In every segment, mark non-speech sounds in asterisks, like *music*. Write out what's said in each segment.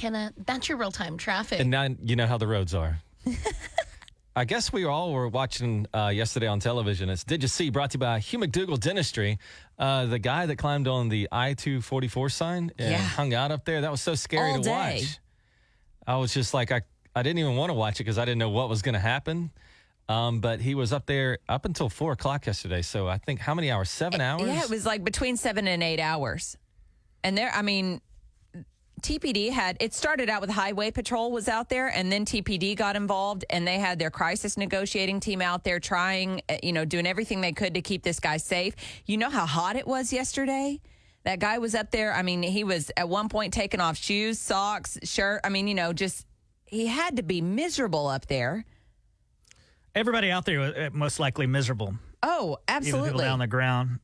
Kenna, that's your real time traffic. And now you know how the roads are. *laughs* I guess we all were watching uh, yesterday on television. It's Did You See? brought to you by Hugh McDougall Dentistry. Uh, the guy that climbed on the I 244 sign and Yeah. hung out up there, that was so scary All to day. watch. I was just like, I, I didn't even want to watch it because I didn't know what was going to happen. Um, but he was up there up until four o'clock yesterday. So I think how many hours? Seven hours? Yeah, it was like between seven and eight hours. And there, I mean, TPD had it started out with Highway Patrol was out there, and then TPD got involved, and they had their crisis negotiating team out there trying, uh, you know, doing everything they could to keep this guy safe. You know how hot it was yesterday. That guy was up there. I mean, he was at one point taking off shoes, socks, shirt. I mean, you know, just he had to be miserable up there. Everybody out there was uh, most likely miserable. Oh, absolutely. Even people down on the ground.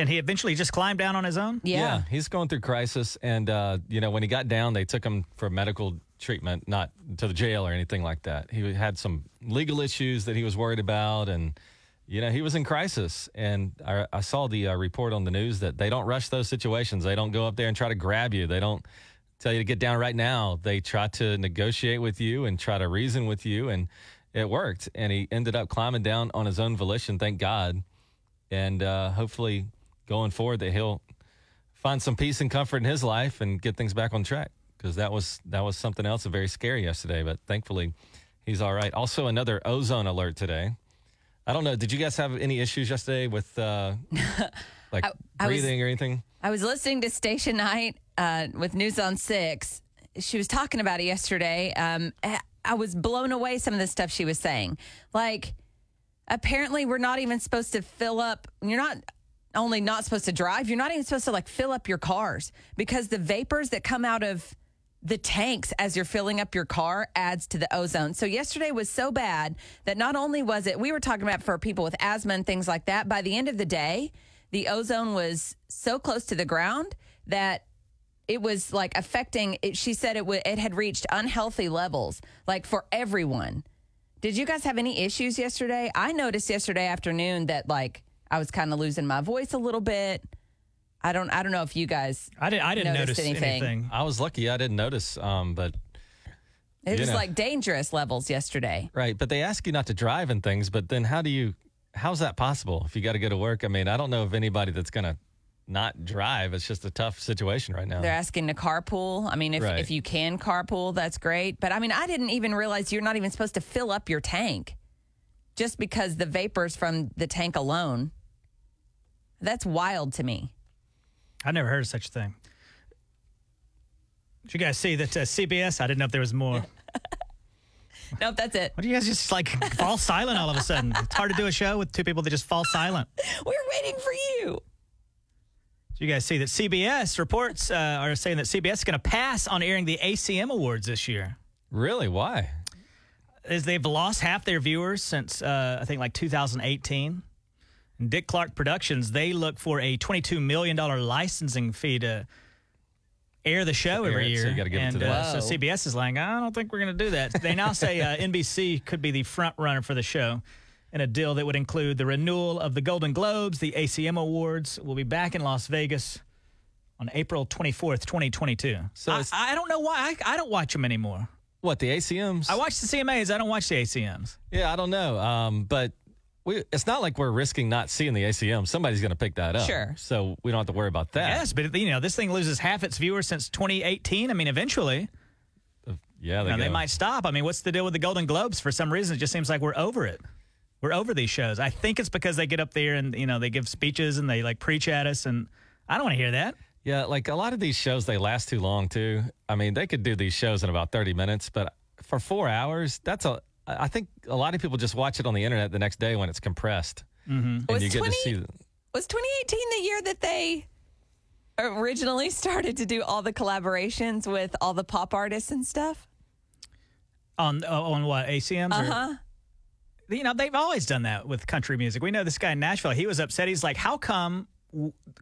And he eventually just climbed down on his own? yeah. he's going through crisis, and uh, you know when he got down, they took him for medical treatment, not to the jail or anything like that. He had some legal issues that he was worried about, and you know he was in crisis. And I, I saw the uh, report on the news that they don't rush those situations. They don't go up there and try to grab you. They don't tell you to get down right now. They try to negotiate with you and try to reason with you, and it worked. And he ended up climbing down on his own volition. Thank God. And uh, hopefully, going forward, that he'll find some peace and comfort in his life and get things back on track because that was that was something else very scary yesterday but thankfully he's all right also another ozone alert today i don't know did you guys have any issues yesterday with uh *laughs* like I was- breathing or anything I was listening to Station Night uh, with News on Six. She was talking about it yesterday. Um, I- I was blown away some of the stuff she was saying. Like, apparently, we're not even supposed to fill up. You're not only not supposed to drive. You're not even supposed to like fill up your cars because the vapors that come out of the tanks as you're filling up your car adds to the ozone. So yesterday was so bad that not only was it we were talking about for people with asthma and things like that, by the end of the day, the ozone was so close to the ground that it was like affecting it, she said it w- it had reached unhealthy levels like for everyone. Did you guys have any issues yesterday? I noticed yesterday afternoon that like I was kind of losing my voice a little bit. I don't I don't know if you guys I, didn't I didn't notice anything. anything. i was lucky i didn't notice um but it was know. like dangerous levels yesterday. right but they ask you not to drive and things but then how do you how's that possible if you got to go to work i mean i don't know of anybody that's gonna not drive it's just a tough situation right now They're asking to carpool. I mean, if, Right. if you can carpool, that's great. But I mean, I didn't even realize you're not even supposed to fill up your tank just because the vapors from the tank alone. That's wild to me. I never heard of such a thing. Did you guys see that uh, CBS? I didn't know if there was more. *laughs* Nope, that's it. What do you guys just like fall silent all of a sudden? It's hard to do a show with two people that just fall silent. *laughs* We're waiting for you. Did you guys see that CBS reports uh, are saying that CBS is going to pass on airing the ACM Awards this year? really why Is they've lost half their viewers since uh, I think like 2018. And Dick Clark Productions they look for a 22 million dollar licensing fee to air the show air every it, year. so you gotta it and to uh, so CBS is like, I don't think we're going to do that. They now say uh, *laughs* NBC could be the front runner for the show. In a deal that would include the renewal of the Golden Globes, the ACM Awards We'll be back in Las Vegas on April 24th, 2022. So I, I don't know why. I, I don't watch them anymore. what the acms I watch the CMAs. I don't watch the ACMs. Yeah, I don't know. Um, but we, it's not like we're risking not seeing the ACM. Somebody's going to pick that up. Sure. So we don't have to worry about that. Yes, but you know, this thing loses half its viewers since 2018. I mean, eventually, uh, Yeah, you they, know, they might stop. I mean, what's the deal with the Golden Globes? For some reason, it just seems like we're over it. We're over these shows. I think it's because they get up there and you know they give speeches and they like preach at us, and I don't want to hear that. Yeah, like a lot of these shows, they last too long too. I mean, they could do these shows in about 30 minutes, but for four hours, that's a. I think a lot of people just watch it on the internet the next day when it's compressed, and Was you get 20 to see. Was 2018 the year that they originally *laughs* started to do all the collaborations with all the pop artists and stuff? On uh, on what ACMs? Uh huh. you know, they've always done that with country music. We know this guy in Nashville. He was upset. He's like, how come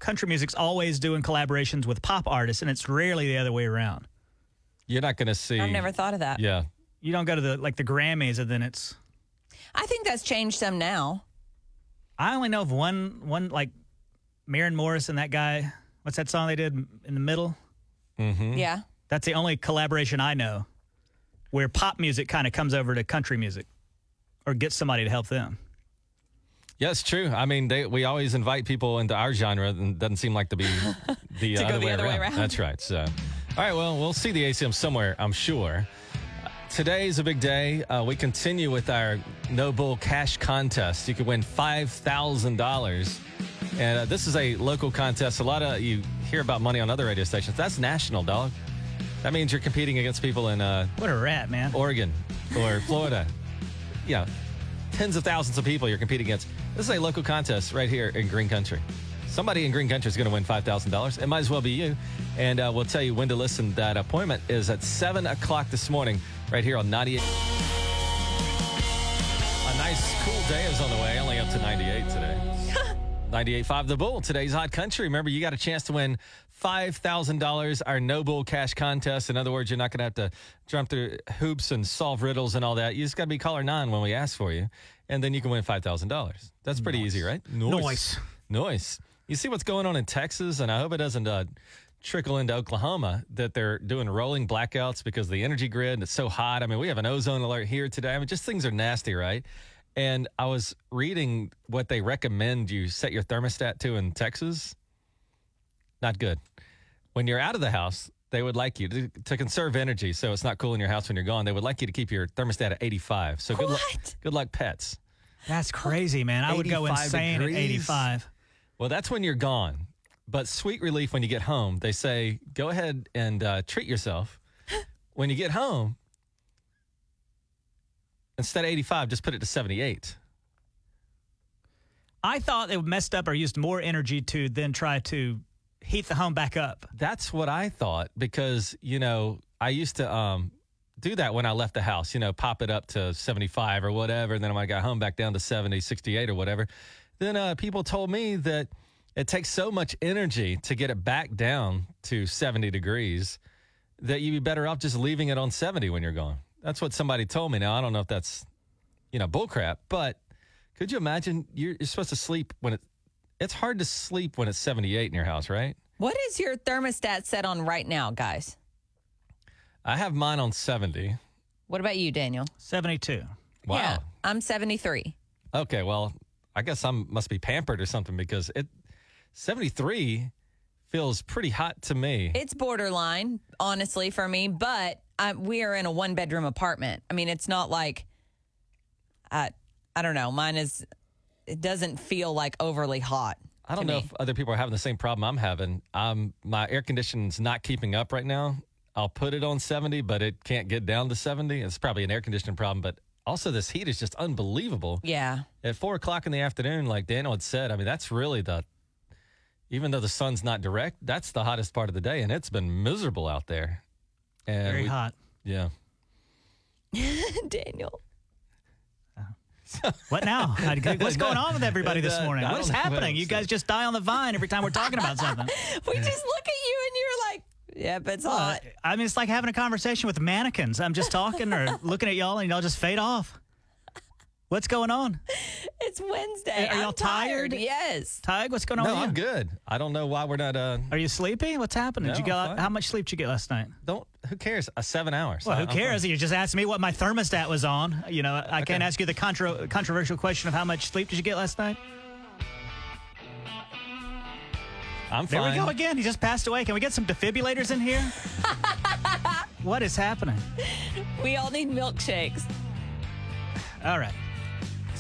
country music's always doing collaborations with pop artists, and it's rarely the other way around? You're not going to see. I've never thought of that. Yeah, You don't go to the like the Grammys, and then it's. I think that's changed some now. I only know of one one like Maren Morris and that guy. What's that song they did in the middle? Mm-hmm. Yeah. That's the only collaboration I know where pop music kind of comes over to country music or gets somebody to help them. Yeah, it's true. I mean, they, we always invite people into our genre, and it doesn't seem like to be *laughs* the, To go other, the way other way around. around. That's right. So, all right, well, we'll see the ACM somewhere, I'm sure. Today is a big day. Uh, we continue with our No Bull Cash Contest. You can win $5,000. And uh, this is a local contest. A lot of you hear about money on other radio stations. That's national, dog. That means you're competing against people in uh, What a rat, man. Oregon or *laughs* Florida. yeah, tens of thousands of people you're competing against. This is a local contest right here in Green Country. Somebody in Green Country is going to win $5,000. It might as well be you. And uh, we'll tell you when to listen. That appointment is at 7 o'clock this morning right here on 98. A nice, cool day is on the way, only up to 98 today. *laughs* 98.5 The Bull, today's Hot Country. Remember, you got a chance to win $5,000, our No Bull Cash Contest. In other words, you're not going to have to jump through hoops and solve riddles and all that. You just got to be caller nine when we ask for you, and then you can win $5,000. That's pretty easy, right? Nice. Nice. You see what's going on in Texas, and I hope it doesn't uh, trickle into Oklahoma that they're doing rolling blackouts because of the energy grid and it's so hot. I mean, we have an ozone alert here today. I mean, just things are nasty, right? And I was reading what they recommend you set your thermostat to in Texas. Not good. When you're out of the house, they would like you to, to conserve energy so it's not cool in your house when you're gone. They would like you to keep your thermostat at 85. So good luck, good luck, pets. That's crazy, man. I would go insane degrees. at 85. Well, that's when you're gone. But sweet relief when you get home. They say go ahead and uh, treat yourself. *gasps* when you get home, instead of 85, just put it to 78. I thought they messed up or used more energy to then try to heat the home back up. That's what I thought because, you know, I used to um, do that when I left the house, you know, pop it up to 75 or whatever. And then when I got home back down to 70, 68 or whatever. Then uh, people told me that it takes so much energy to get it back down to 70 degrees that you'd be better off just leaving it on 70 when you're gone. That's what somebody told me. Now, I don't know if that's, you know, bullcrap, but could you imagine you're, you're supposed to sleep when it, it's hard to sleep when it's 78 in your house, right? What is your thermostat set on right now, guys? I have mine on 70. What about you, Daniel? 72. Wow. Yeah, I'm 73. Okay, well, I guess I must be pampered or something because it 73 feels pretty hot to me. It's borderline, honestly, for me, but I, we are in a one bedroom apartment. I mean, it's not like, I, I don't know. Mine is, it doesn't feel like overly hot. I don't know me. if other people are having the same problem I'm having. Um, my air conditioning's not keeping up right now. I'll put it on 70, but it can't get down to 70. It's probably an air conditioning problem, but also this heat is just unbelievable. Yeah. At four o'clock in the afternoon, like Daniel had said, I mean, that's really the, even though the sun's not direct, that's the hottest part of the day, and it's been miserable out there. And Very we- hot. Yeah. *laughs* Daniel. What now? *laughs* What's going on with everybody this Uh, morning? What is don't know what happening? You guys just die on the vine every time we're talking about something. *laughs* We just look at you and you're like, yep, it's Uh, hot. I mean, it's like having a conversation with mannequins. I'm just talking or looking at y'all and y'all just fade off. What's going on? It's Wednesday. Are y'all I'm tired. tired? Yes. Tig, what's going on No, with you? I'm good. I don't know why we're not. Uh, Are you sleepy? What's happening? Did you No, I'm get fine. how much sleep did you get last night? don't. Who cares? Uh, seven hours. Well, I- who I'm cares? fine. You just asked me what my thermostat was on. You know, I can't Okay. ask you the contro- controversial question of how much sleep did you get last night? I'm There fine. we go again. He just passed away. Can we get some defibrillators in here? *laughs* what is happening? We all need milkshakes. All right,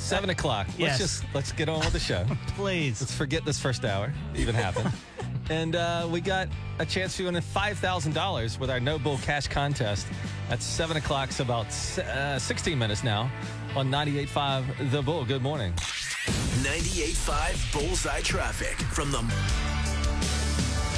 Seven o'clock. Let's Yes. just let's get on with the show. *laughs* please. let's forget this first hour even happened. *laughs* and uh, we got a chance to win five thousand dollars with our No Bull Cash contest. At seven o'clock. So about uh, sixteen minutes now on 98.5 The Bull. Good morning. 98.5 Bullseye Traffic from the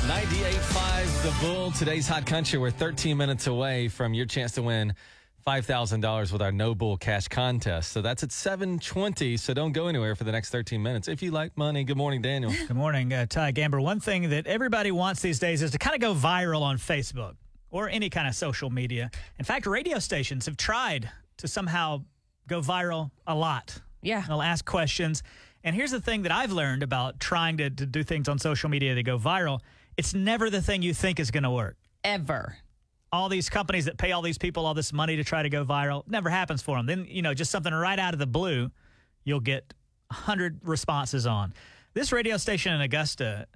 98.5 The Bull. Today's Hot Country. We're 13 minutes away from your chance to win $5,000 with our No Bull Cash contest. So that's at 720. So don't go anywhere for the next 13 minutes. If you like money, good morning, Daniel. Good morning, uh, Ty Gamber. One thing that everybody wants these days is to kind of go viral on Facebook or any kind of social media. In fact, radio stations have tried to somehow go viral a lot. Yeah. They'll ask questions. And here's the thing that I've learned about trying to, to do things on social media that go viral it's never the thing you think is going to work. Ever. All these companies that pay all these people all this money to try to go viral. Never happens for them. Then, you know, just something right out of the blue, you'll get 100 responses on. This radio station in Augusta,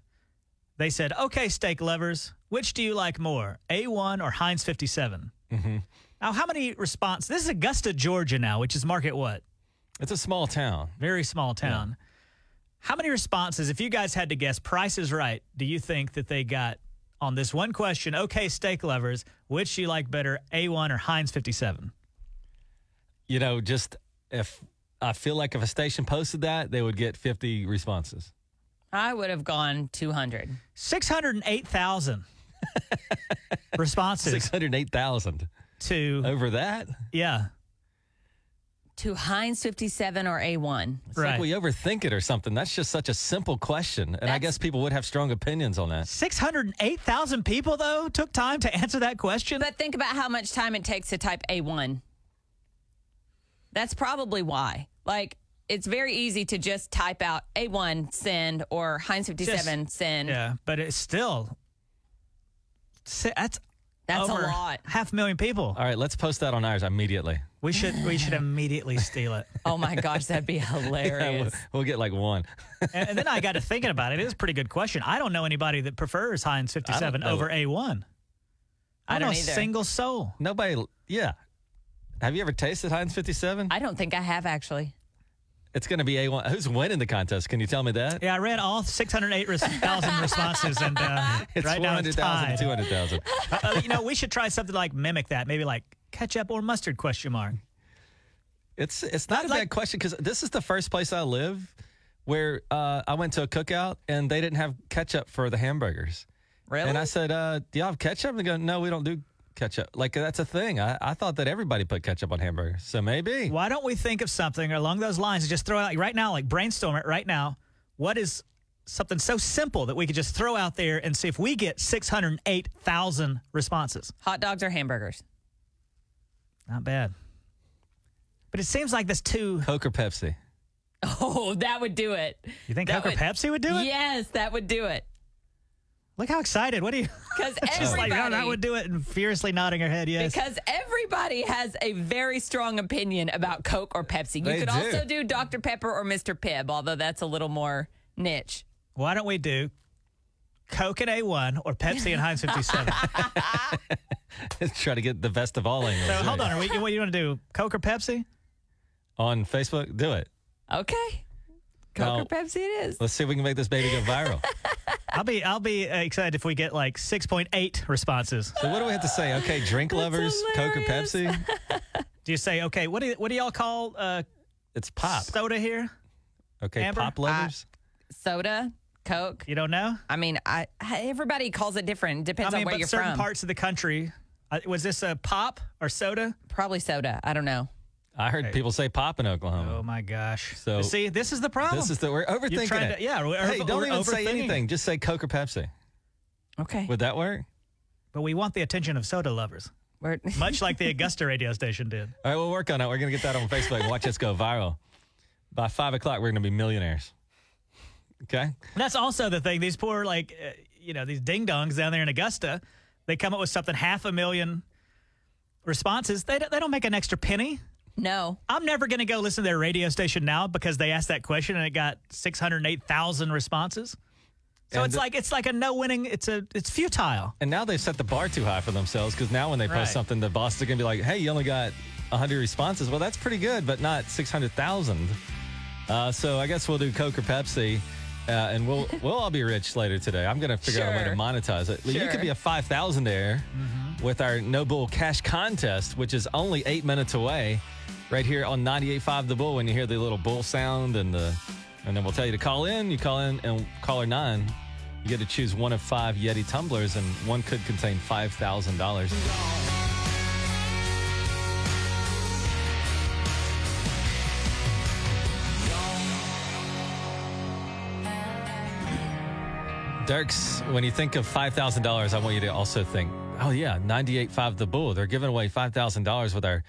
they said, okay, steak lovers, which do you like more, A1 or Heinz 57? Mm-hmm. Now, how many response? This is Augusta, Georgia now, which is market what? It's a small town. Very small town. How many responses, if you guys had to guess, price is right, do you think that they got on this one question? Okay, steak lovers, which do you like better, A1 or Heinz 57? You know, just if I feel like if a station posted that, they would get 50 responses. I would have gone 200. 608,000 *laughs* responses 608,000 to, over that. yeah. To Heinz 57 or A1. It's Right. like we overthink it or something. That's just such a simple question. And I guess people would have strong opinions on that. 608,000 people, though, took time to answer that question. But think about how much time it takes to type A1. That's probably why. Like, it's very easy to just type out A1 send or Heinz 57 send. yeah, but it's still, that's, That's a over lot. half a million people. All right, let's post that on ours immediately. We should we should immediately steal it. *laughs* Oh my gosh, that'd be *laughs* Yeah, we'll, hilarious. we'll get like one. And, and then I got to thinking about it. It is a pretty good question. I don't know anybody that prefers Heinz 57 know. over A1. I know don't a either. single soul. Nobody, yeah. Have you ever tasted Heinz 57? I don't think I have actually. It's going to be A1. Who's winning the contest? Can you tell me that? Yeah, I read all 608,000 *laughs* responses, and uh, It's right now it's 400,000, 200,000. Uh, you know, we should try something like mimic that. Maybe like ketchup or mustard question mark. It's it's not a like- bad question because this is the first place I live where uh, I went to a cookout and they didn't have ketchup for the hamburgers. Really? And I said, uh, "Do y'all have ketchup?" And they go, "No, we don't do ketchup." Like that's a thing. I, I thought that everybody put ketchup on hamburgers, so maybe. Why don't we think of something along those lines and just throw it out right now, like brainstorm it right now? What is something so simple that we could just throw out there and see if we get 608,000 responses? Hot dogs or hamburgers? Not bad. But it seems like that's too. Coke or Pepsi? *laughs* Oh, that would do it. You think That Coke or Pepsi would do it? Yes, that would do it. Look how excited. What do you. *laughs* Because Just like, oh, everybody, no, that would do it and furiously nodding her head, yes. because everybody has a very strong opinion about Coke or Pepsi. You They could do. also do Dr. Pepper or Mr. Pibb, although that's a little more niche. Why don't we do Coke and A1 or Pepsi and Heinz 57? *laughs* *laughs* Try to get the best of all angles. so hold on. Are we, what do you want to do? Coke or Pepsi? On Facebook, do it. Okay. Coke Now- or Pepsi it is. Let's see if we can make this baby go viral. I'll be I'll be uh, excited if we get like 6.8 responses. so what do we have to say? Okay, drink lovers, Coke or. Pepsi? Do you say okay? What do you, what do y'all call uh, It's pop. soda here? Okay, Amber? pop lovers. Soda, Coke. You don't know? I mean, I everybody calls it different. Depends I mean, on where but you're certain from. parts of the country. Uh, was this a pop or soda? Probably soda. I don't know. I heard people say pop in Oklahoma. Oh my gosh! So- see, this is the problem. This is the we're You're overthinking trying it. to- yeah, we're hey, don't we're even say anything. Just say Coke or Pepsi. Okay. Would that work? but we want the attention of soda lovers, *laughs* much like the Augusta radio station did. All right, we'll work on it. We're gonna get that on Facebook and *laughs* watch us go viral. By five o'clock, we're gonna be millionaires. Okay. That's also the thing. These poor, like, uh, you know, these ding dongs down there in Augusta, they come up with something half a million responses. They don't, they don't make an extra penny. No. I'm never going to go listen to their radio station now because they asked that question and it got 608,000 responses. So And it's the- like it's like a no winning. It's a it's futile. And now they've set the bar too high for themselves because now when they post Right. something, the boss are gonna be like, "Hey, you only got 100 responses. Well, that's pretty good, but not 600,000." Uh, so I guess we'll do Coke or Pepsi, uh, and we'll *laughs* we'll all be rich later today. I'm gonna figure out a way to Sure. monetize it. You Sure. could be a 5,000 there with our No Bull Cash Contest, which is only eight minutes away, right here on 98.5 The Bull. When you hear the little bull sound and the, and then we'll tell you to call in. You call in and caller nine. You get to choose one of five Yeti tumblers, and one could contain five thousand dollars. Dirks, when you think of five thousand dollars, I want you to also think, oh yeah, ninety-eight five the bull. They're giving away five thousand dollars with our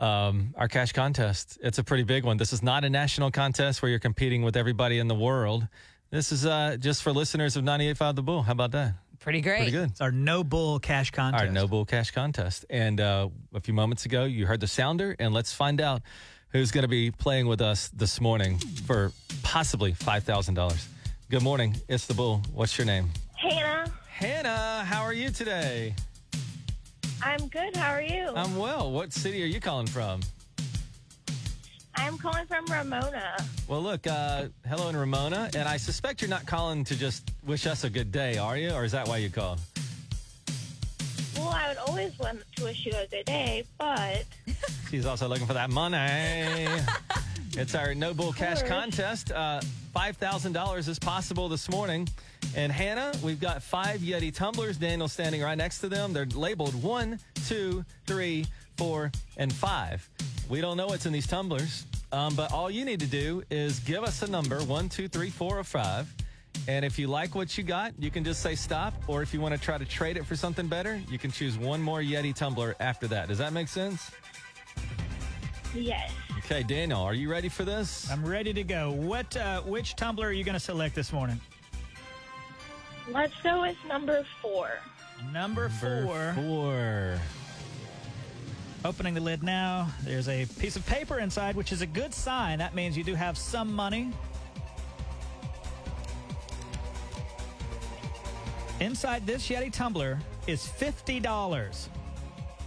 um, our cash contest. It's a pretty big one. This is not a national contest where you're competing with everybody in the world. This is uh, just for listeners of 98.5 The Bull. How about that? Pretty great. Pretty good. It's our no bull cash contest. Our no bull cash contest. And uh, a few moments ago, you heard the sounder, and let's find out who's going to be playing with us this morning for possibly $5,000. Good morning. It's the bull. What's your name? Hannah, Hannah, how are you today? I'm good. How are you? I'm well. What city are you calling from? I'm calling from Ramona. Well, look, uh, hello in Ramona, and I suspect you're not calling to just wish us a good day, are you? Or is that why you called? Well, I would always want to wish you a good day, but *laughs* She's also looking for that money. *laughs* it's our No Bull Cash contest. Uh, $5,000 is possible this morning. And Hannah, we've got five Yeti tumblers. Daniel's standing right next to them. They're labeled one, two, three, four, and five. We don't know what's in these tumblers, um, but all you need to do is give us a number one, two, three, four, or five. And if you like what you got, you can just say stop. Or if you want to try to trade it for something better, you can choose one more Yeti tumbler after that. Does that make sense? yes. Okay, Daniel, are you ready for this? I'm ready to go. What? Uh, which tumbler are you going to select this morning? Let's go with number four. Number four. Four. Opening the lid now. There's a piece of paper inside, which is a good sign. That means you do have some money. Inside this Yeti tumbler is $50.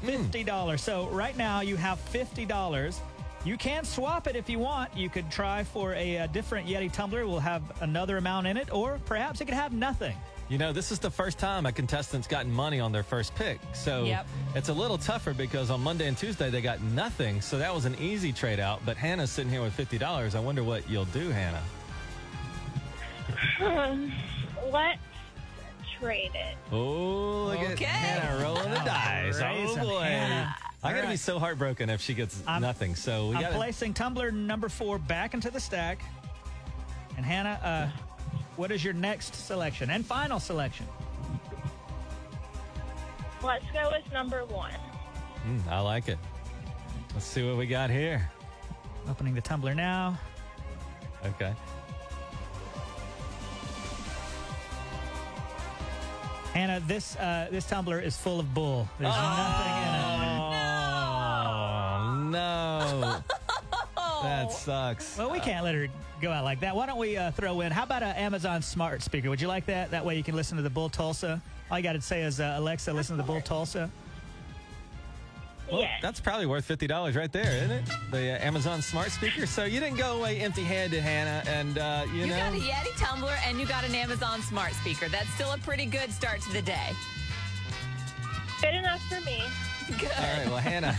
$50. So right now you have $50. You can swap it if you want. You could try for a, uh different Yeti tumbler. We'll have another amount in it, or perhaps it could have nothing. You know, this is the first time a contestant's gotten money on their first pick. So Yep. it's a little tougher because on Monday and Tuesday they got nothing. So that was an easy trade out. But Hannah's sitting here with $50. I wonder what you'll do, Hannah. Um, let's trade it. Oh, look Okay. at Hannah rolling the dice. raise Oh, them, boy. Hannah. I got to be so heartbroken if she gets I'm- nothing. So we I'm got to. placing tumbler number four back into the stack. And Hannah, uh, what is your next selection and final selection? Let's go with number one. Mm, I like it. Let's see what we got here. Opening the tumbler now. Okay. Hannah, this uh, this tumbler is full of bull. There's nothing in it. Oh, no. *laughs* that sucks. Well, we can't let her go out like that. Why don't we uh, throw in? How about an Amazon smart speaker? Would you like that? That way you can listen to the Bull Tulsa. All you got to say is uh, Alexa, listen to the Bull Tulsa. Well, yes. that's probably worth fifty dollars right there, isn't it? The uh, Amazon smart speaker. So you didn't go away empty-handed, Hannah, and uh, you, You know. got a Yeti tumbler and you got an Amazon smart speaker. That's still a pretty good start to the day. Good enough for me. Good. All right, well, Hannah,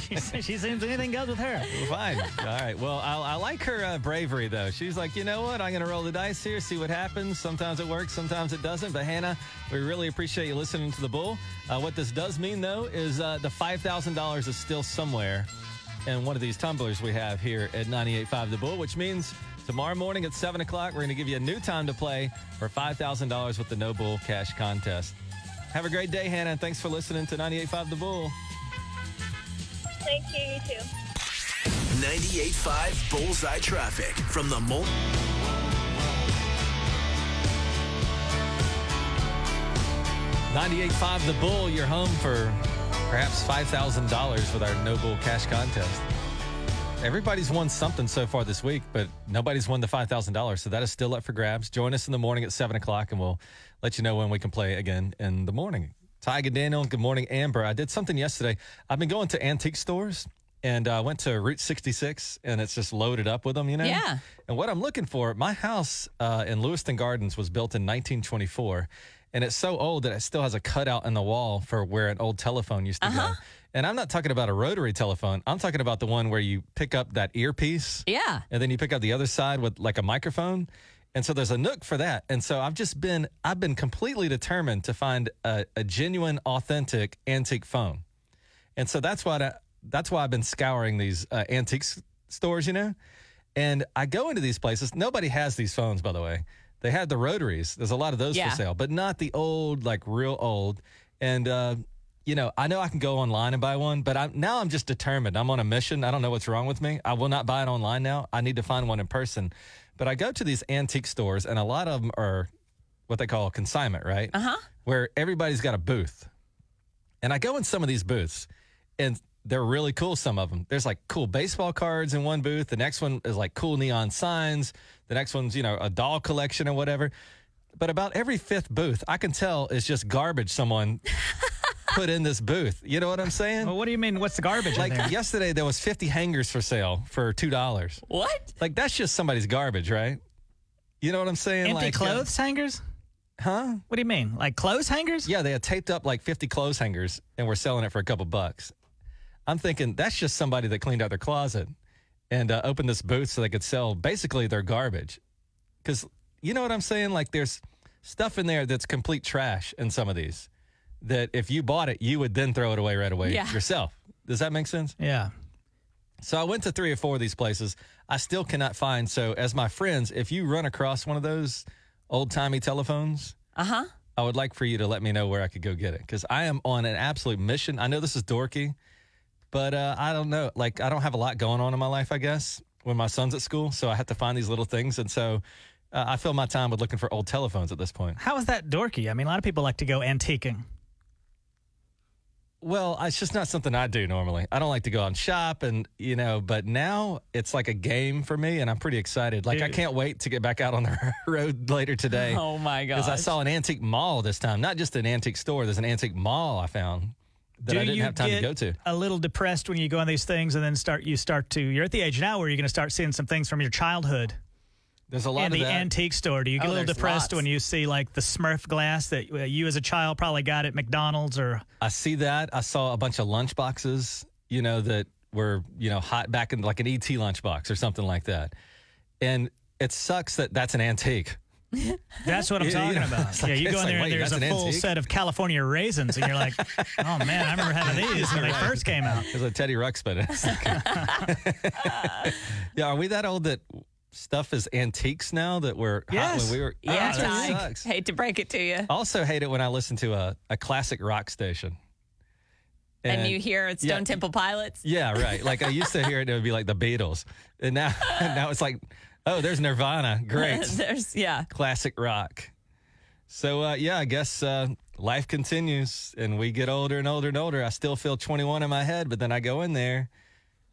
*laughs* she, she seems anything goes with her. fine. All right, well, I, I like her uh, bravery though. She's like, you know what? I'm going to roll the dice here, see what happens. Sometimes it works, sometimes it doesn't. But Hannah, we really appreciate you listening to the bull. Uh, what this does mean though is uh, the five thousand dollars is still somewhere in one of these tumblers we have here at 98.5 The Bull, which means tomorrow morning at 7 o'clock, we're going to give you a new time to play for $5,000 with the No Bull Cash Contest. Have a great day, Hannah, and thanks for listening to 98.5 The Bull. Thank you, you too. 98.5 Bullseye Traffic from the Mol. Ninety-eight five The Bull, you're home for perhaps $5,000 with our No Bull Cash Contest. Everybody's won something so far this week, but nobody's won the $5,000. So that is still up for grabs. Join us in the morning at 7 o'clock, and we'll let you know when we can play again in the morning. Ty, good Daniel, good morning, Amber. I did something yesterday. I've been going to antique stores, and I went to Route 66, and it's just loaded up with them, you know? Yeah. And what I'm looking for, my house uh, in Lewiston Gardens was built in 1924, and it's so old that it still has a cutout in the wall for where an old telephone used to go. And I'm not talking about a rotary telephone. I'm talking about the one where you pick up that earpiece Yeah. and then you pick up the other side with like a microphone. And so there's a nook for that. And so I've just been I've been completely determined to find a, a genuine, authentic antique phone. And so that's why I, that's why I've been scouring these uh, antique stores, you know. And I go into these places. Nobody has these phones, by the way. They had the rotaries. There's a lot of those Yeah. for sale, but not the old, like real old. And uh, you know, I know I can go online and buy one, but I'm now I'm just determined. I'm on a mission. I don't know what's wrong with me. I will not buy it online now. I need to find one in person. But I go to these antique stores, and a lot of them are what they call consignment, right? Uh huh. Where everybody's got a booth. And I go in some of these booths and they're really cool, some of them. There's like cool baseball cards in one booth. The next one is like cool neon signs. The next one's, you know, a doll collection or whatever. But about every fifth booth, I can tell is just garbage someone *laughs* put in this booth. You know what I'm saying? Well, what do you mean? What's the garbage Like there? yesterday, there was 50 hangers for sale for two dollars. What? Like that's just somebody's garbage, right? You know what I'm saying? Empty like, uh, clothes hangers? huh? What do you mean? Like clothes hangers? Yeah, they had taped up like 50 clothes hangers and were selling it for a couple bucks. I'm thinking that's just somebody that cleaned out their closet and uh, opened this booth so they could sell basically their garbage. Because you know what I'm saying? Like there's stuff in there that's complete trash in some of these that if you bought it, you would then throw it away right away Yeah. yourself. Does that make sense? Yeah. So I went to three or four of these places. I still cannot find. So as my friends, if you run across one of those old timey telephones, Uh huh. I would like for you to let me know where I could go get it because I am on an absolute mission. I know this is dorky, but uh, I don't know. Like I don't have a lot going on in my life, I guess, when my son's at school. So I have to find these little things, and so uh, I fill my time with looking for old telephones at this point. How is that dorky? I mean, a lot of people like to go antiquing. Well, it's just not something I do normally. I don't like to go out and shop, and you know. But now it's like a game for me, and I'm pretty excited. Like I can't wait to get back out on the *laughs* road later today. *laughs* Oh my god. Because I saw an antique mall this time, not just an antique store. There's an antique mall I found that do I didn't you have time to go to. A little depressed when you go on these things, and then start you start to. You're at the age now where you're going to start seeing some things from your childhood There's a lot in the that. antique store. Do you get Oh, a little depressed lots. when you see like the Smurf glass that uh, you as a child probably got at McDonald's or I see that. I saw a bunch of lunch boxes, you know, that were, you know, hot back in like an ET lunchbox or something like that. And it sucks that that's an antique. *laughs* That's what I'm Yeah, *laughs* you talking know, about. it's yeah, you go in like, there and there's a full antique? set of California raisins, and you're like, *laughs* oh man, I remember having these when they first came out. There's a Teddy Ruxpin. yeah, are we that old that stuff is antiques now that we're hot Yes. when we were? Yeah, Oh, that sucks. Hate to break it to you. Also hate it when I listen to a, a classic rock station. And, you hear it's yeah. Stone Temple Pilots. Yeah, right. Like I used to hear it, it would be like the Beatles, and now *laughs* now it's like, oh, there's Nirvana. Great, *laughs* There's yeah. classic rock. So uh, yeah, I guess uh, life continues, and we get older and older and older. I still feel 21 in my head, but then I go in there,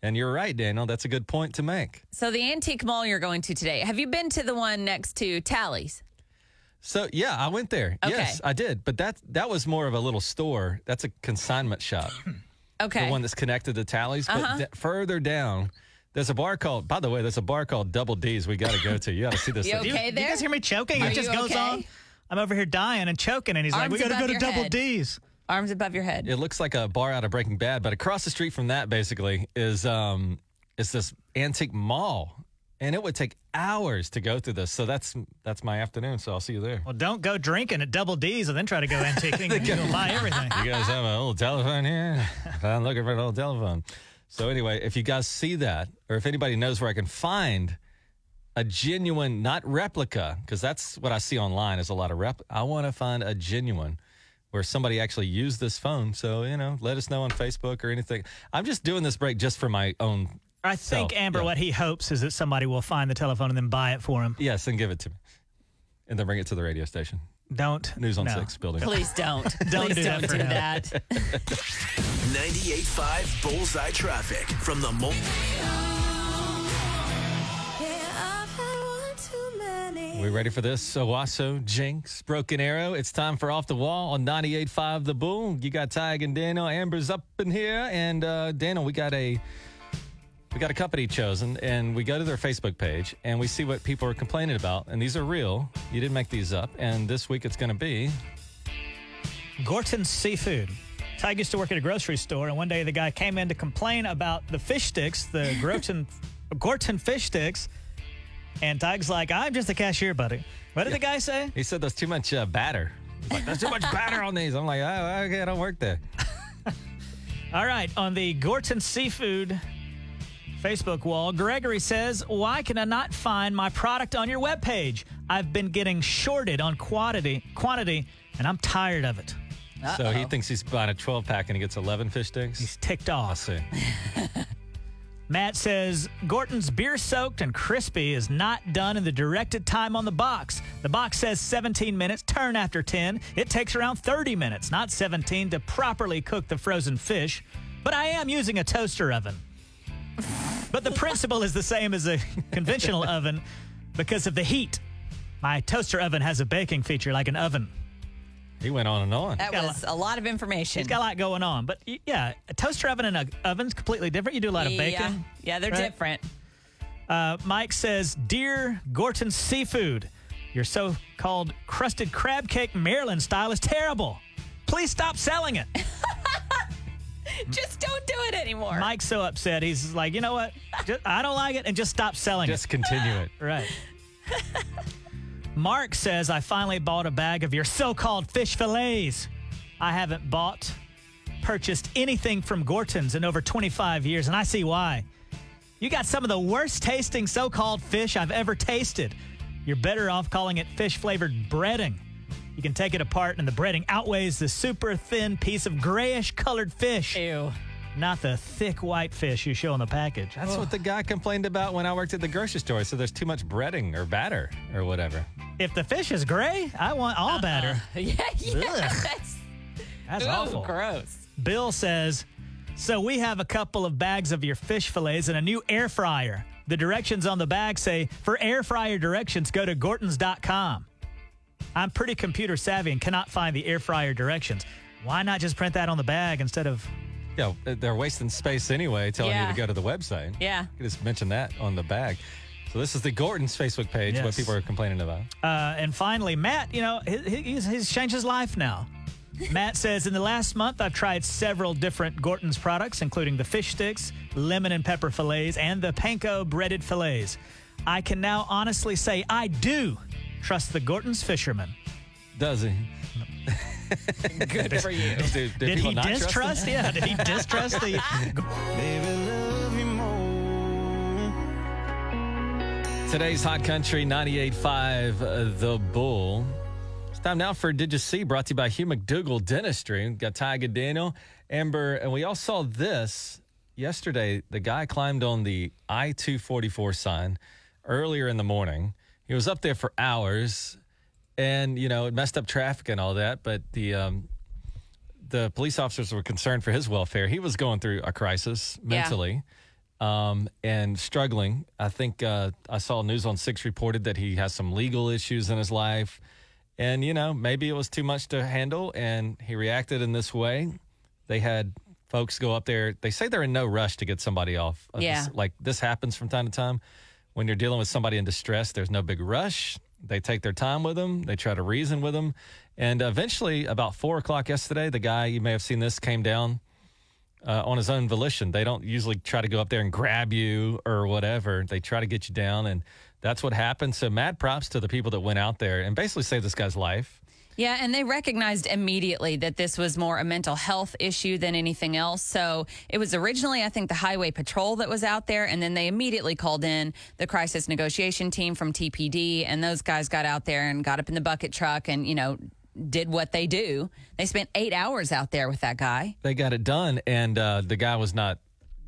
and you're right, Daniel. That's a good point to make. So the antique mall you're going to today. Have you been to the one next to Tally's? So yeah, I went there. Okay. Yes, I did. But that that was more of a little store. That's a consignment shop. *clears throat* Okay. the one that's connected to Tally's. But Uh-huh. d- further down, there's a bar called. By the way, there's a bar called Double D's. We got to go to. You got to see this. You thing. Do you, Okay do you guys hear me choking? Are it just goes okay? on. I'm over here dying and choking, and he's like, "We got to go to your Double. D's." Arms above your head. It looks like a bar out of Breaking Bad, but across the street from that, basically, is um is this antique mall, and it would take hours to go through this. So that's that's my afternoon. So I'll see you there. Well, don't go drinking at Double D's and then try to go antiquing. *laughs* and You'll buy everything. You guys have an old telephone here? *laughs* I'm looking for an old telephone. So anyway, if you guys see that, or if anybody knows where I can find a genuine, not replica, because that's what I see online is a lot of rep. I want to find a genuine where somebody actually used this phone. So you know, let us know on Facebook or anything. I'm just doing this break just for my own. I think Self, Amber, yeah. what he hopes is that somebody will find the telephone and then buy it for him. Yes, and give it to me, and then bring it to the radio station. Don't News on no. Six building. Please don't. *laughs* Don't Please do that don't for do that. *laughs* *laughs* 98.5 Bullseye Traffic from the Mul- We ready for this? Owasso, Jenks, Broken Arrow. It's time for Off the Wall on 98.5 The Bull. You got Tig and Daniel. Amber's up in here. And uh, Daniel, we got a we got a company chosen, and we go to their Facebook page, and we see what people are complaining about. And these are real. You didn't make these up. And this week it's going to be Gorton Seafood. Ty used to work at a grocery store, and one day the guy came in to complain about the fish sticks, the *laughs* Gorton, Gorton fish sticks. And Tig's like, I'm just a cashier, buddy. What did the guy say? he said there's too much uh, batter. He's like, there's too much batter on these. I'm like, oh, okay, I don't work there. *laughs* All right, on the Gorton Seafood Facebook wall, Gregory says, Why can I not find my product on your webpage? I've been getting shorted on quantity, quantity, and I'm tired of it. So he thinks he's buying a 12 pack and he gets 11 fish sticks. He's ticked I off. see. *laughs* Matt says Gorton's beer soaked and crispy is not done in the directed time on the box. The box says 17 minutes, turn after 10. It takes around 30 minutes, not 17, to properly cook the frozen fish. But I am using a toaster oven. But the principle is the same as a *laughs* conventional oven because of the heat. My toaster oven has a baking feature like an oven. He went on and on. That Got a was a lot of information. He's got a lot going on. But y- yeah, a toaster oven and an oven's completely different. You do a lot of yeah, baking. yeah, they're right? different. Uh, Mike says, Dear Gorton Seafood, your so called crusted crab cake Maryland style is terrible. Please stop selling it. *laughs* Just don't do it anymore. Mike's so upset. He's like, you know what? Just, I don't like it and just stop selling it. Just continue it. it. *laughs* Right. *laughs* Mark says, I finally bought a bag of your so called fish fillets. I haven't bought, purchased anything from Gorton's in over 25 years, and I see why. You got some of the worst tasting so called fish I've ever tasted. You're better off calling it fish flavored breading. You can take it apart, and the breading outweighs the super thin piece of grayish colored fish, Ew. Not the thick white fish you show in the package. That's what the guy complained about when I worked at the grocery store. So there's too much breading or batter or whatever. If the fish is gray, I want all uh-uh. batter. *laughs* Yeah, yes. That's Ooh, awful. Gross. Bill says, So we have a couple of bags of your fish fillets and a new air fryer. The directions on the bag say, For air fryer directions, go to Gortons.com. I'm pretty computer savvy and cannot find the air fryer directions. Why not just print that on the bag instead of. Yeah, they're wasting space anyway, telling Yeah. you to go to the website. Yeah. You just mention that on the bag. So this is the Gorton's Facebook page, what Yes. people are complaining about. Uh, and finally, Matt, you know, he, he- he's, he's changed his life now. *laughs* Matt says, in the last month, I've tried several different Gorton's products, including the fish sticks, lemon and pepper fillets, and the panko breaded fillets. I can now honestly say I do trust the Gorton's fisherman. Does he? *laughs* Good for you. Do, do Did people he not trust distrust? Yeah, did he distrust the. Today's Hot Country 98.5 uh, The Bull. It's time now for Did You See? Brought to you by Hugh McDougall Dentistry. We've got Tyga Daniel, Amber, and we all saw this yesterday. The guy climbed on the I 244 sign earlier in the morning. He was up there for hours and, you know, it messed up traffic and all that, but the. Um, the police officers were concerned for his welfare. He was going through a crisis mentally um, and struggling. I think uh, I saw News on Six reported that he has some legal issues in his life. And, you know, maybe it was too much to handle and he reacted in this way. They had folks go up there. They say they're in no rush to get somebody off. of Yeah. this. Like this happens from time to time. When you're dealing with somebody in distress, there's no big rush. They take their time with them. They try to reason with them. And eventually, about four o'clock yesterday, the guy, you may have seen this, came down uh, on his own volition. They don't usually try to go up there and grab you or whatever. They try to get you down, and that's what happened. So, mad props to the people that went out there and basically saved this guy's life. Yeah, and they recognized immediately that this was more a mental health issue than anything else. So it was originally, I think, the Highway Patrol that was out there, and then they immediately called in the crisis negotiation team from TPD, and those guys got out there and got up in the bucket truck and, you know, did what they do. They spent eight hours out there with that guy. They got it done, and uh, the guy was not,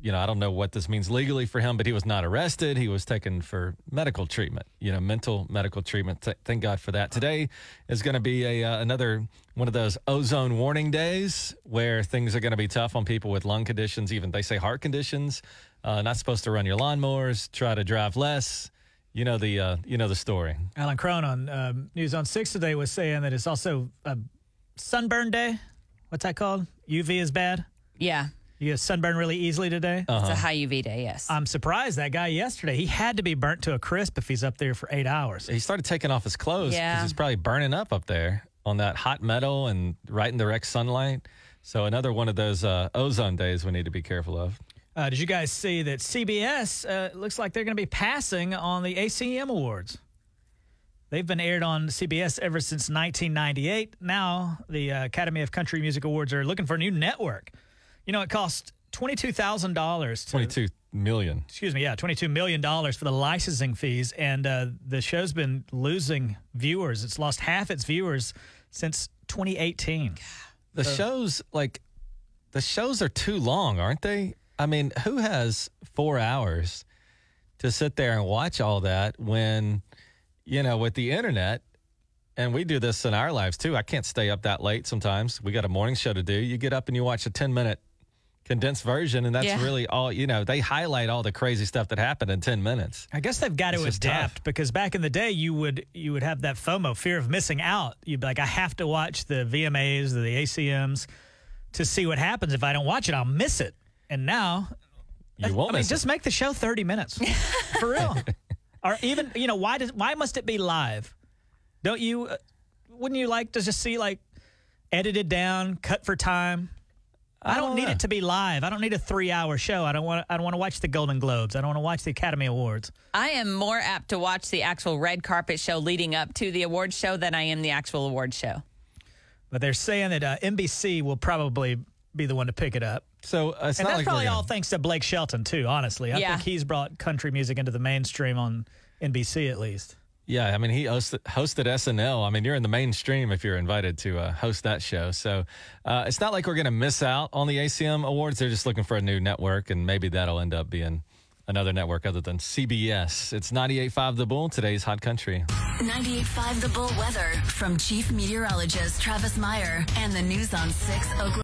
you know, I don't know what this means legally for him, but he was not arrested. He was taken for medical treatment, you know, mental medical treatment. Th- thank God for that. Today is going to be a uh, another one of those ozone warning days where things are going to be tough on people with lung conditions, even they say heart conditions. Uh, not supposed to run your lawnmowers. Try to drive less. You know the uh, you know the story. Alan Crone on um, News on Six today was saying that it's also a sunburn day. What's that called? UV is bad. Yeah, You get sunburn really easily today. it's a high UV day, yes. I'm surprised that guy yesterday. He had to be burnt to a crisp if he's up there for eight hours. He started taking off his clothes because Yeah. he's probably burning up up there on that hot metal and right in direct sunlight. So another one of those uh, ozone days we need to be careful of. Uh, did you guys see that CBS uh, looks like they're going to be passing on the ACM awards? They've been aired on CBS ever since 1998. Now the uh, Academy of Country Music Awards are looking for a new network. You know, it cost twenty-two thousand dollars. Twenty-two million. Excuse me, yeah, twenty-two million dollars for the licensing fees, and uh, the show's been losing viewers. It's lost half its viewers since 2018. The shows like the shows are too long, aren't they? I mean, who has four hours to sit there and watch all that when, you know, with the internet, and we do this in our lives too. I can't stay up that late sometimes. We got a morning show to do. You get up and you watch a 10 minute condensed version, and that's Yeah. really all, you know, they highlight all the crazy stuff that happened in 10 minutes. I guess they've got It's to adapt tough. because back in the day, you would you would have that FOMO, fear of missing out. You'd be like, I have to watch the VMAs, the ACMs, to see what happens. If I don't watch it, I'll miss it. And now, You won't I mean, miss it. just make the show thirty minutes *laughs* for real, or even you know why does why must it be live? Don't you? Uh, wouldn't you like to just see like edited down, cut for time? I don't, don't need it to be live. I don't need a three-hour show. I don't want. I don't want to watch the Golden Globes. I don't want to watch the Academy Awards. I am more apt to watch the actual red carpet show leading up to the award show than I am the actual award show. But they're saying that uh, NBC will probably be the one to pick it up. So uh, it's and not that's like probably gonna- all thanks to Blake Shelton, too, honestly. I Yeah. think he's brought country music into the mainstream on NBC at least. Yeah, I mean, he hosted, hosted SNL. I mean, you're in the mainstream if you're invited to uh, host that show. So uh, it's not like we're going to miss out on the ACM awards. They're just looking for a new network, and maybe that'll end up being another network other than CBS. It's 98.5 The Bull, today's Hot Country. 98.5 The Bull Weather from Chief Meteorologist Travis Meyer and the News on 6 Oakland.